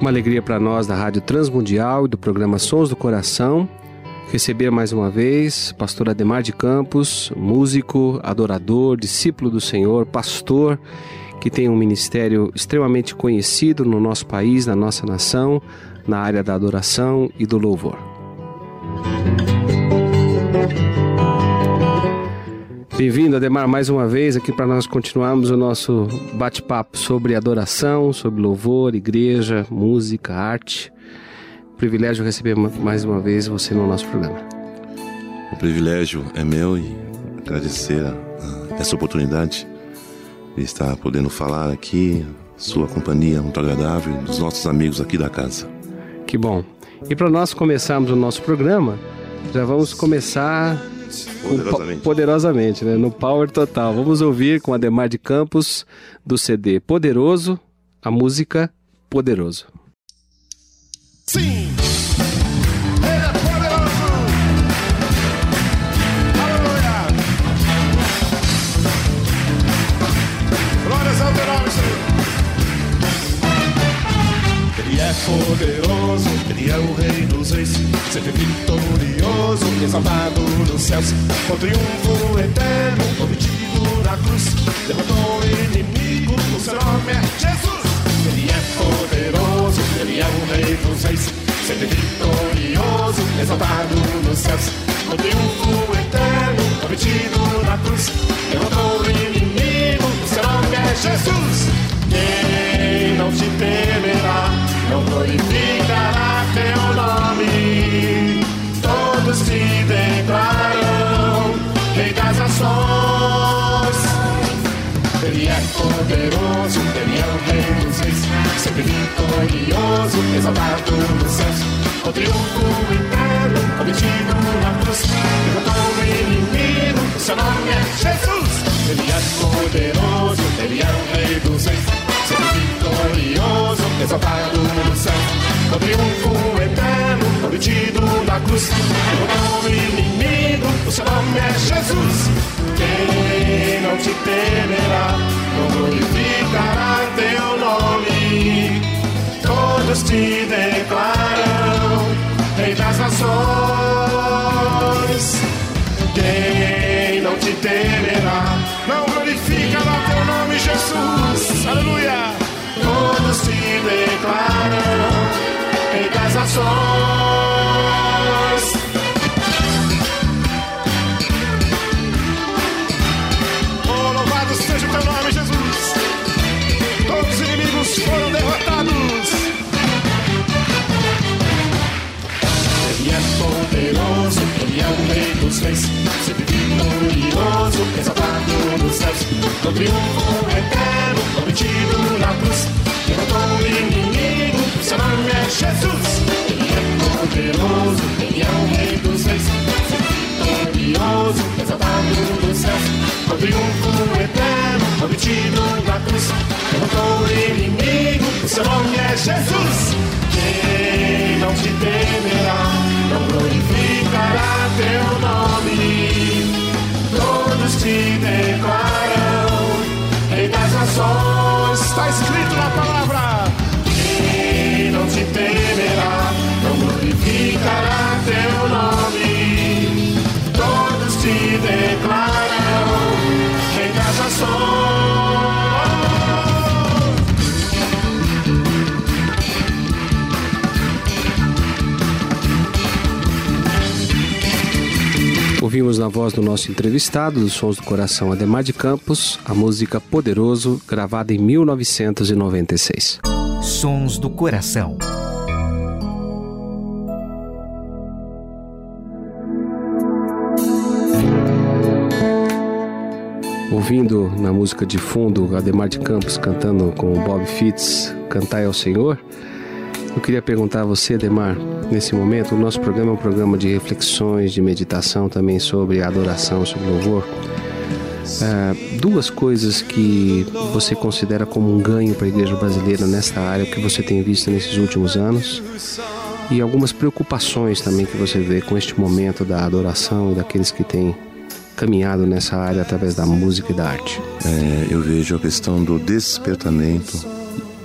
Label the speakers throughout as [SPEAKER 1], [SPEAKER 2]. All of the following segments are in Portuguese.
[SPEAKER 1] Uma alegria para nós da Rádio Transmundial e do programa Sons do Coração receber mais uma vez pastor Ademar de Campos, músico, adorador, discípulo do Senhor, pastor que tem um ministério extremamente conhecido no nosso país, na nossa nação, na área da adoração e do louvor. Bem-vindo, Ademar, mais uma vez aqui para nós continuarmos o nosso bate-papo sobre adoração, sobre louvor, igreja, música, arte. Privilégio receber mais uma vez você no nosso programa.
[SPEAKER 2] O privilégio é meu e agradecer essa oportunidade de estar podendo falar aqui, sua companhia muito agradável, dos nossos amigos aqui da casa.
[SPEAKER 1] Que bom. E para nós começarmos o nosso programa, já vamos começar
[SPEAKER 2] Poderosamente.
[SPEAKER 1] poderosamente, né? No Power Total. Vamos ouvir com Ademar de Campos do CD Poderoso, a música Poderoso.
[SPEAKER 3] Sim! Ele é poderoso! Aleluia! Glórias ao teu nome, Senhor! Ele é poderoso, ele é o rei reis, sempre vitorioso, exaltado nos céus, com triunfo eterno, obtido na cruz, derrotou o inimigo, o seu nome é Jesus. Ele é poderoso, ele é o rei dos reis, sempre vitorioso, exaltado nos céus, com triunfo eterno, obtido na cruz, derrotou o inimigo, o seu nome é Jesus. Quem não te temerá, não glorificará teu nome. Todos te declararão, Rei das nações. Ele é poderoso, ele é o rei dos reis, sempre vitorioso, exaltado nos céus, com triunfo interno, obtido na cruz, derrotou o inimigo, o seu nome é Jesus. Exaltado nos céus, com triunfo eterno, obtido na cruz, o inimigo, o seu nome é Jesus. Quem não te temerá, não glorificará teu nome. Todos te declaram, Rei das nações. Quem não te temerá, não glorificará teu nome, Jesus. Aleluia. Declaram, Rei das nações. Na
[SPEAKER 1] voz do nosso entrevistado, dos Sons do Coração Ademar de Campos, a música Poderoso, gravada em 1996.
[SPEAKER 4] Sons do Coração.
[SPEAKER 1] Ouvindo na música de fundo Ademar de Campos cantando com o Bob Fitts, Cantai ao Senhor, eu queria perguntar a você, Ademar, nesse momento, o nosso programa é um programa de reflexões, de meditação também sobre adoração, sobre louvor. É, duas coisas que você considera como um ganho para a igreja brasileira nesta área, que você tem visto nesses últimos anos, e algumas preocupações também que você vê com este momento da adoração e daqueles que têm caminhado nessa área através da música e da arte.
[SPEAKER 2] É, eu vejo a questão do despertamento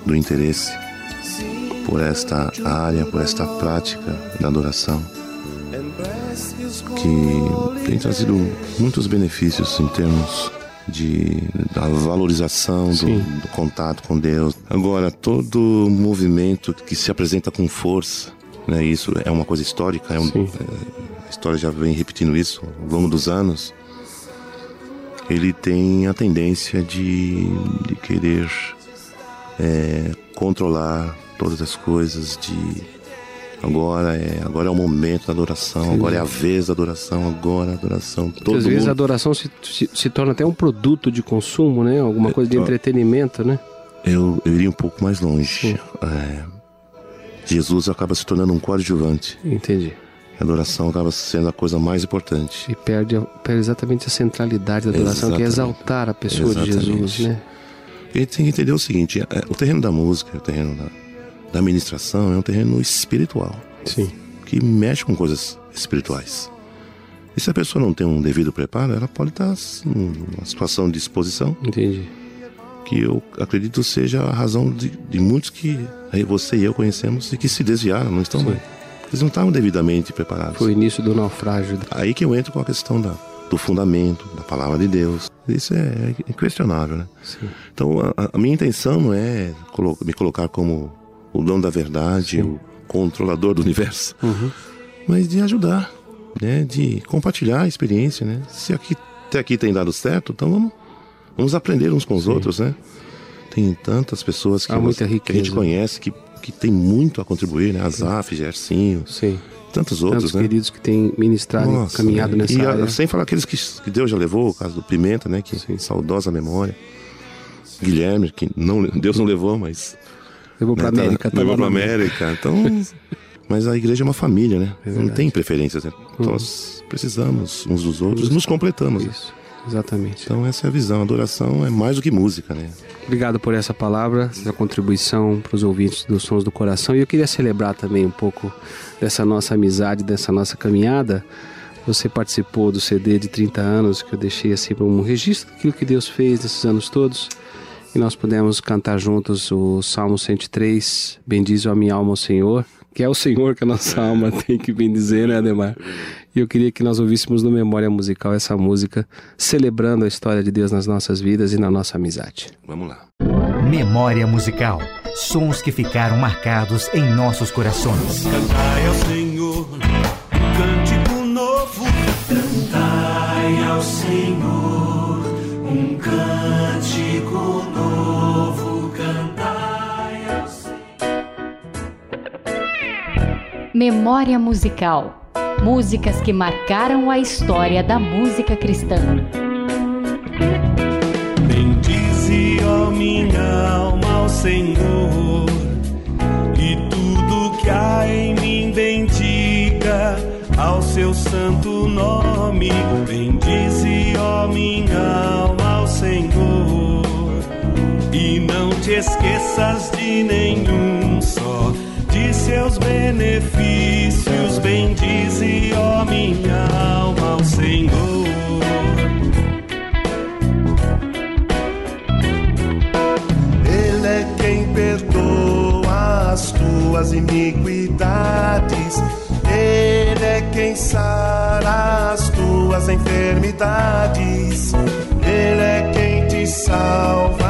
[SPEAKER 2] do interesse por esta área, por esta prática da adoração, que tem trazido muitos benefícios em termos de da valorização do, do, contato com Deus. Agora, todo movimento que se apresenta com força, né, isso é uma coisa histórica, é um, é, a história já vem repetindo isso ao longo dos anos. Ele tem a tendência de, de querer é, controlar todas as coisas, de agora é agora é o momento da adoração, Sim. agora é a vez da adoração, agora a adoração.
[SPEAKER 1] Todo às vezes mundo... a adoração se, se, se, torna até um produto de consumo, né? Alguma coisa de entretenimento, né?
[SPEAKER 2] Eu, eu iria um pouco mais longe. É, Jesus acaba se tornando um coadjuvante.
[SPEAKER 1] Entendi.
[SPEAKER 2] A adoração acaba sendo a coisa mais importante.
[SPEAKER 1] E perde, perde exatamente a centralidade da adoração, exatamente. que é exaltar a pessoa exatamente. de Jesus, né?
[SPEAKER 2] A gente tem que entender o seguinte: é, o terreno da música, o terreno da, da administração é um terreno espiritual.
[SPEAKER 1] Sim.
[SPEAKER 2] Que mexe com coisas espirituais. E se a pessoa não tem um devido preparo, ela pode estar numa situação de exposição.
[SPEAKER 1] Entendi.
[SPEAKER 2] Que eu acredito seja a razão de, de muitos que você e eu conhecemos e que se desviaram, não estão bem. Eles não estavam devidamente preparados.
[SPEAKER 1] Foi o início do naufrágio.
[SPEAKER 2] Aí que eu entro com a questão da, do fundamento, da palavra de Deus. Isso é inquestionável, né?
[SPEAKER 1] Sim.
[SPEAKER 2] Então, a, a minha intenção não é me colocar como o dono da verdade, Sim. o controlador do universo,
[SPEAKER 1] uhum.
[SPEAKER 2] mas de ajudar, né? De compartilhar a experiência, né? Se aqui, até aqui tem dado certo, então vamos, vamos aprender uns com os Sim. outros, né? Tem tantas pessoas que,
[SPEAKER 1] muita
[SPEAKER 2] que a gente conhece que, que tem muito a contribuir, né? Azaf, Gercinho.
[SPEAKER 1] Sim
[SPEAKER 2] tantos outros,
[SPEAKER 1] Tantos
[SPEAKER 2] né?
[SPEAKER 1] queridos que têm ministrado Nossa, e caminhado nessa
[SPEAKER 2] e,
[SPEAKER 1] área.
[SPEAKER 2] Sem falar aqueles que, que Deus já levou, o caso do Pimenta, né? Que Sim. saudosa memória. Guilherme, que não, Deus não levou, mas
[SPEAKER 1] Levou para né, América.
[SPEAKER 2] Tá, levou para América. Então, mas a igreja é uma família, né? É não tem preferências. Né? Hum. Nós precisamos uns dos outros, nos completamos.
[SPEAKER 1] Isso. Exatamente.
[SPEAKER 2] Então essa é a visão. Adoração é mais do que música, né?
[SPEAKER 1] Obrigado por essa palavra, essa contribuição para os ouvintes dos Sons do Coração. E eu queria celebrar também um pouco dessa nossa amizade, dessa nossa caminhada. Você participou do CD de 30 anos que eu deixei assim um registro daquilo que Deus fez nesses anos todos e nós pudemos cantar juntos o Salmo 103, Bendize a minha alma ao Senhor, que é o Senhor que a nossa alma tem que bendizer, né, Ademar? E eu queria que nós ouvíssemos no Memória Musical essa música, celebrando a história de Deus nas nossas vidas e na nossa amizade.
[SPEAKER 2] Vamos lá.
[SPEAKER 4] Memória Musical. Sons que ficaram marcados em nossos corações.
[SPEAKER 5] Cantai ao Senhor
[SPEAKER 6] Memória Musical. Músicas que marcaram a história da música cristã.
[SPEAKER 5] Bendize, ó minha alma, ao Senhor, e tudo que há em mim bendiga ao seu santo nome. Bendize, ó minha alma, ao Senhor, e não te esqueças de nenhum de benefícios, bendize, ó minha alma, ao Senhor.
[SPEAKER 7] Ele é quem perdoa as tuas iniquidades. Ele é quem sara as tuas enfermidades. Ele é quem te salva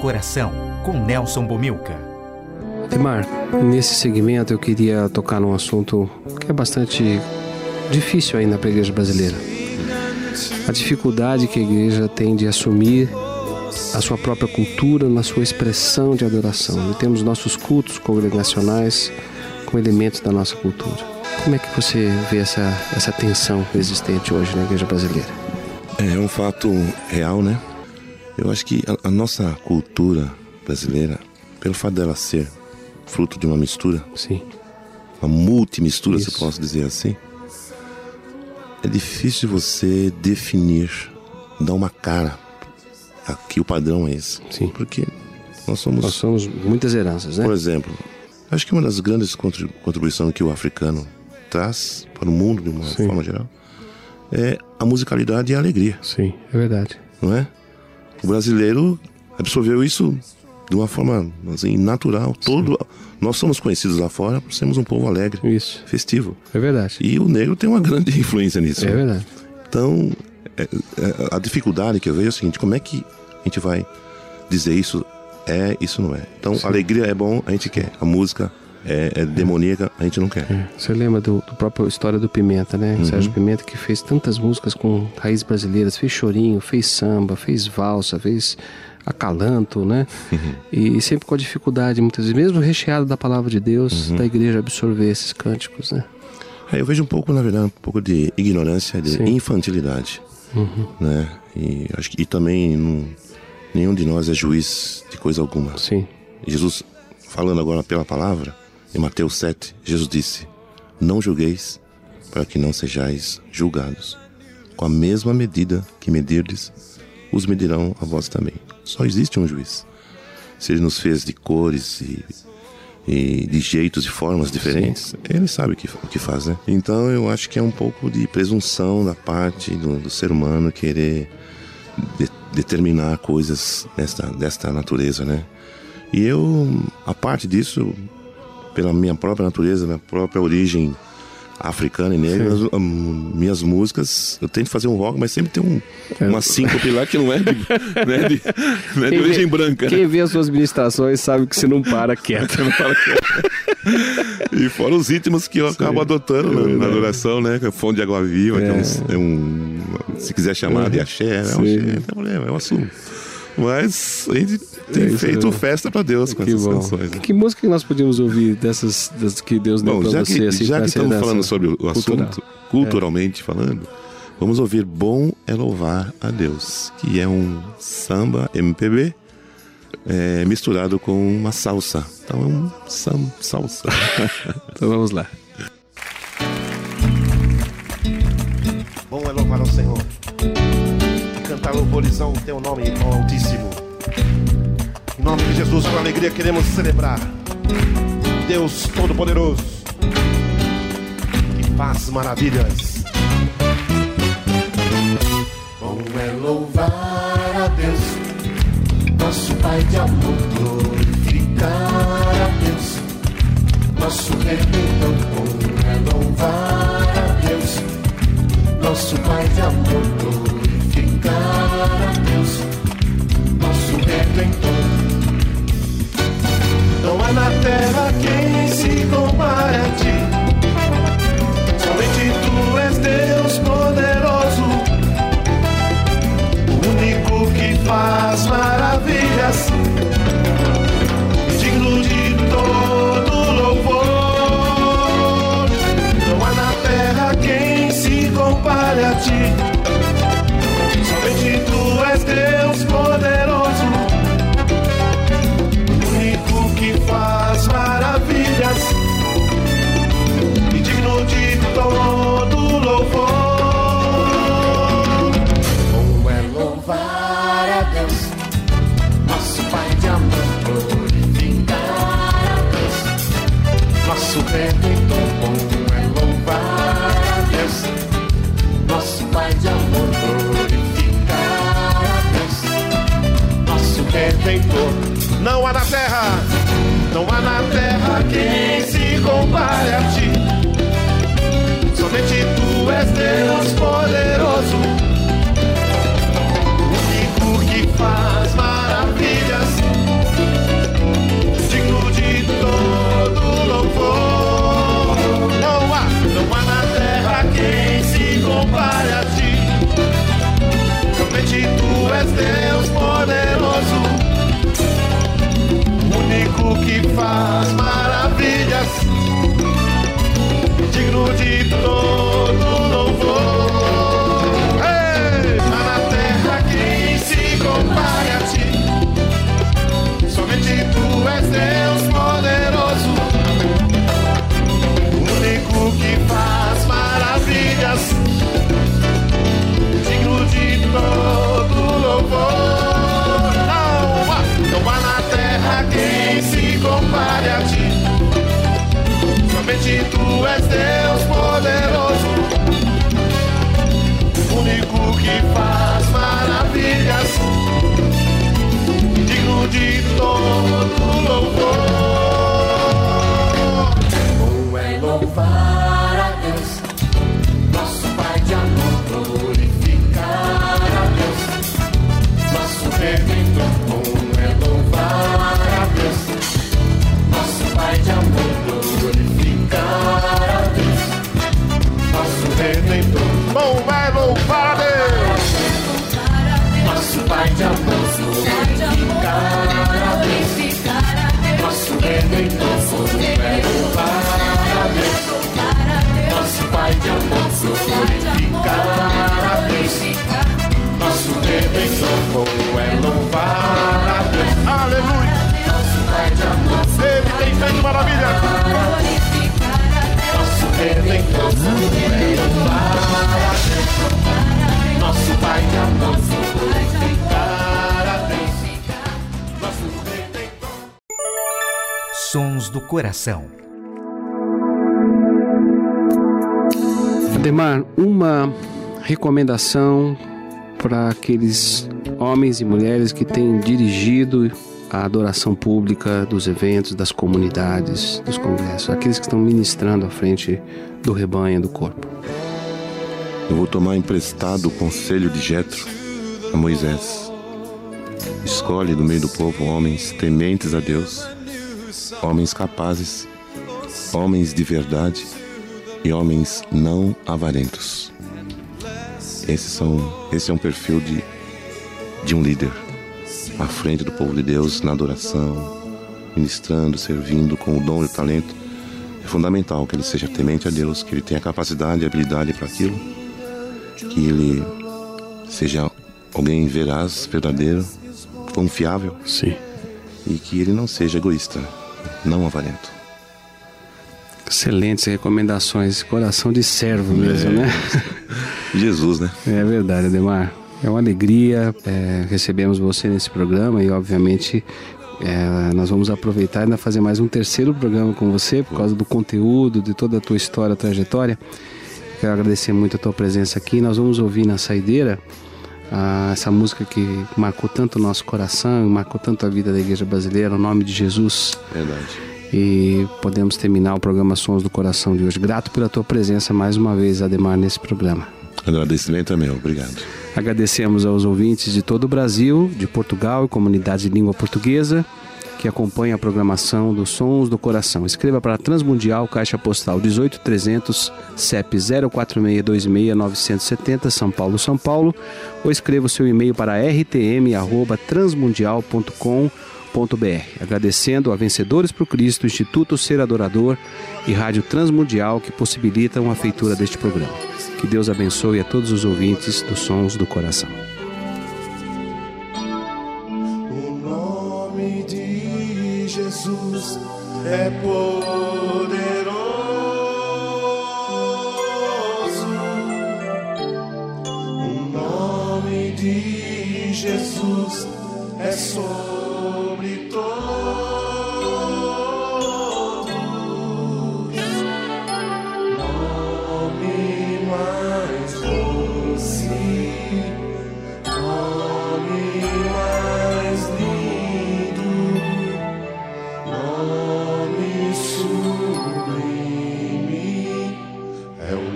[SPEAKER 7] Coração,
[SPEAKER 4] com Nelson Bomilca.
[SPEAKER 1] Edmar, nesse segmento eu queria tocar num assunto que é bastante difícil ainda para a igreja brasileira. A dificuldade que a igreja tem de assumir a sua própria cultura na sua expressão de adoração. E temos nossos cultos congregacionais com elementos da nossa cultura. Como é que você vê essa, essa tensão existente hoje na igreja brasileira?
[SPEAKER 2] É um fato real, né? Eu acho que a, a nossa cultura brasileira, pelo fato dela ser fruto de uma mistura,
[SPEAKER 1] Sim,
[SPEAKER 2] uma multimistura, se
[SPEAKER 1] Isso.
[SPEAKER 2] posso dizer assim, é difícil você definir, dar uma cara. Aqui o padrão é esse.
[SPEAKER 1] Sim.
[SPEAKER 2] Porque nós somos,
[SPEAKER 1] nós somos muitas heranças, né?
[SPEAKER 2] por exemplo, acho que uma das grandes contribu- contribuições que o africano traz para o mundo de uma
[SPEAKER 1] Sim.
[SPEAKER 2] forma geral é a musicalidade e a alegria,
[SPEAKER 1] Sim, é verdade.
[SPEAKER 2] não é? O brasileiro absorveu isso de uma forma assim, natural. Todo, nós somos conhecidos lá fora por sermos um povo alegre,
[SPEAKER 1] Isso,
[SPEAKER 2] festivo.
[SPEAKER 1] é verdade.
[SPEAKER 2] E o negro tem uma grande influência nisso.
[SPEAKER 1] É
[SPEAKER 2] né?
[SPEAKER 1] verdade.
[SPEAKER 2] Então, é- é- a dificuldade que eu vejo é o seguinte: como é que a gente vai dizer isso é, isso não é? Então, a alegria é bom, a gente quer. A música é, é demoníaca, a gente não quer.
[SPEAKER 1] Você lembra do, do próprio história do Pimenta, né? Sérgio Pimenta que fez tantas músicas com raízes brasileiras, fez chorinho, fez samba, fez valsa, fez acalanto, né? E sempre com a dificuldade, muitas vezes, mesmo recheado da palavra de Deus, da igreja absorver esses cânticos, né?
[SPEAKER 2] É, eu vejo um pouco, na verdade, um pouco de ignorância, de
[SPEAKER 1] Sim.
[SPEAKER 2] infantilidade. Né? E, acho que, e também não- nenhum de nós é juiz de coisa alguma.
[SPEAKER 1] Sim,
[SPEAKER 2] Jesus, falando agora pela palavra, em Mateus 7, Jesus disse: Não julgueis, para que não sejais julgados. Com a mesma medida que medirdes, os medirão a vós também. Só existe um juiz. Se ele nos fez de cores e, e de jeitos e formas diferentes, ele sabe o que, o que faz, né? Então eu acho que é um pouco de presunção da parte do, do ser humano querer de- determinar coisas desta, desta natureza, né? E eu, a parte disso, pela minha própria natureza, minha própria origem africana e negra, as- hum, minhas músicas, eu tento fazer um rock, mas sempre tem um, uma síncope lá que não é de, não é de, não é de origem
[SPEAKER 1] vê-
[SPEAKER 2] branca. né?
[SPEAKER 1] Quem vê as suas ministrações sabe que você não para quieto.
[SPEAKER 2] Não fala que- e fora os ritmos que eu acabo adotando na, na adoração, né? Que é Fonte de Água Viva, que é um, é um Se quiser chamar de axé, é um axé, não tem problema, eu assumo. Mas a gente tem
[SPEAKER 1] É isso,
[SPEAKER 2] feito
[SPEAKER 1] é.
[SPEAKER 2] festa pra Deus com
[SPEAKER 1] Que
[SPEAKER 2] essas
[SPEAKER 1] bom.
[SPEAKER 2] canções. né?
[SPEAKER 1] Que música que nós podíamos ouvir dessas, das que Deus deu
[SPEAKER 2] já
[SPEAKER 1] você?
[SPEAKER 2] que,
[SPEAKER 1] assim,
[SPEAKER 2] já que estamos falando sobre o
[SPEAKER 1] cultural?
[SPEAKER 2] assunto, culturalmente falando, vamos ouvir Bom é Louvar a Deus, que é um samba MPB é, misturado com uma salsa. Então é um sam, salsa.
[SPEAKER 1] Então vamos lá.
[SPEAKER 7] E cantar louvores ao teu nome, ó Altíssimo. Em nome de Jesus, com alegria, queremos celebrar Deus Todo-Poderoso que faz maravilhas.
[SPEAKER 3] Bom é louvar a Deus, nosso Pai de amor, glorificar a Deus, nosso Redentor. Bom é louvar a Deus, nosso Pai de amor, glorificar
[SPEAKER 4] Sons do Coração.
[SPEAKER 1] Ademar, uma recomendação para aqueles homens e mulheres que têm dirigido a adoração pública dos eventos, das comunidades, dos congressos, aqueles que estão ministrando à frente do rebanho, do corpo.
[SPEAKER 2] Eu vou tomar emprestado o conselho de Jetro a Moisés. Escolhe do meio do povo homens tementes a Deus, homens capazes, homens de verdade e homens não avarentos. Esses são, esse é um perfil de, de um líder à frente do povo de Deus na adoração, ministrando, servindo com o dom e o talento. É fundamental que ele seja temente a Deus, que ele tenha capacidade e habilidade para aquilo, que ele seja alguém veraz, verdadeiro, confiável.
[SPEAKER 1] Sim.
[SPEAKER 2] E que ele não seja egoísta, não avarento.
[SPEAKER 1] Excelentes recomendações, coração de servo mesmo, né?
[SPEAKER 2] Jesus, né?
[SPEAKER 1] É verdade, Ademar. É uma alegria é, recebemos você nesse programa e, obviamente, é, nós vamos aproveitar e ainda fazer mais um terceiro programa com você por causa do conteúdo, de toda a tua história, trajetória. Quero agradecer muito a tua presença aqui. Nós vamos ouvir na saideira ah, essa música que marcou tanto o nosso coração, marcou tanto a vida da igreja brasileira, o nome de Jesus.
[SPEAKER 2] Verdade.
[SPEAKER 1] E podemos terminar o programa Sons do Coração de hoje. Grato pela tua presença mais uma vez, Ademar, nesse programa.
[SPEAKER 2] Agradecimento meu, obrigado.
[SPEAKER 1] Agradecemos aos ouvintes de todo o Brasil, de Portugal e comunidade de língua portuguesa que acompanha a programação dos Sons do Coração. Escreva para Transmundial, Caixa Postal 18300, CEP 04626970, São Paulo, São Paulo, ou escreva o seu e-mail para rtm@transmundial.com.br. Agradecendo a Vencedores por Cristo, Instituto Ser Adorador e Rádio Transmundial que possibilitam a feitura deste programa. Que Deus abençoe a todos os ouvintes dos Sons do Coração.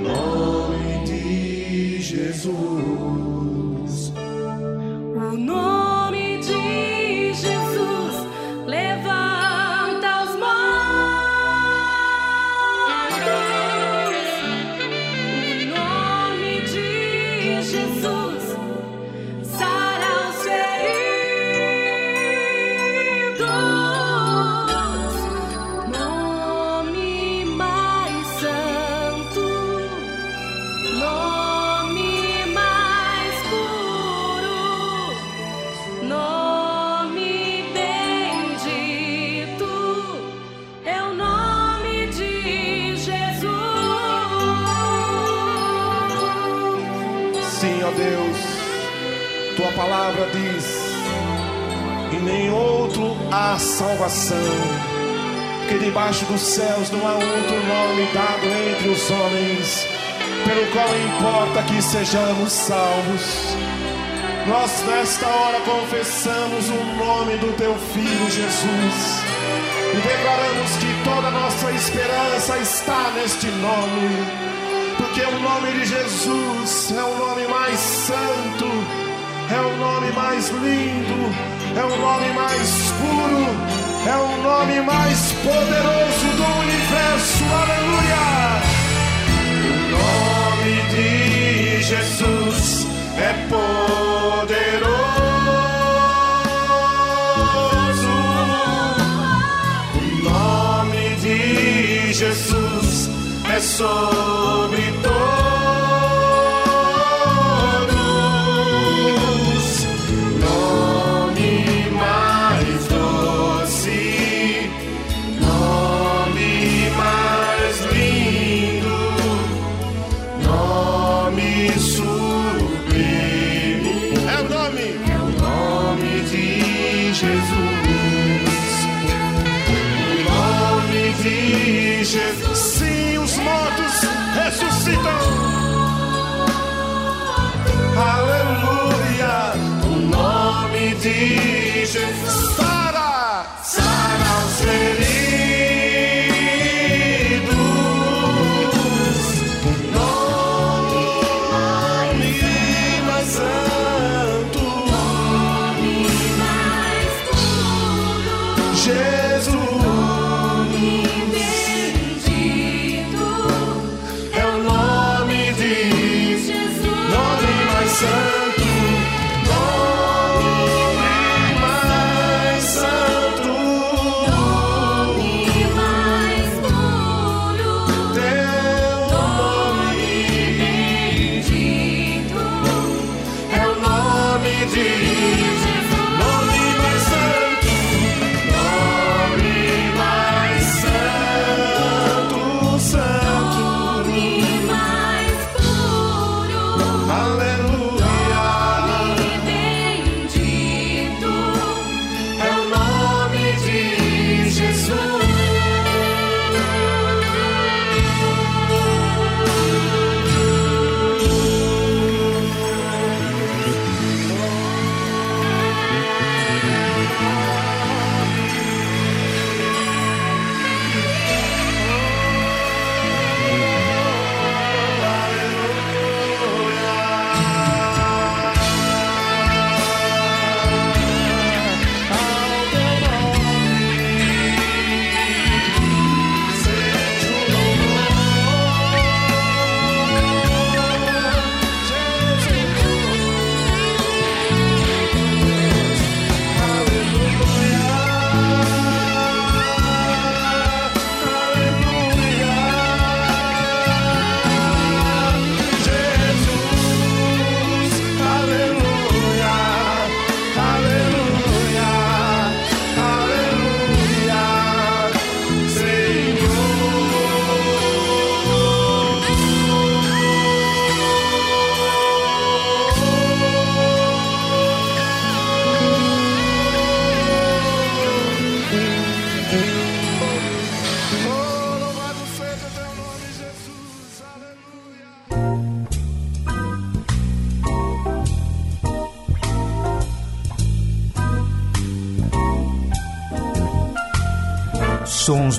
[SPEAKER 7] Nome de Jesus. O nome há salvação, porque debaixo dos céus não há outro nome dado entre os homens, pelo qual importa que sejamos salvos. Nós nesta hora confessamos o nome do teu filho Jesus e declaramos que toda a nossa esperança está neste nome. Porque o nome de Jesus é o nome mais santo, é o nome mais lindo, é o nome mais puro, é o nome mais poderoso do universo. Aleluia! O nome de Jesus é poderoso. O nome de Jesus é sobre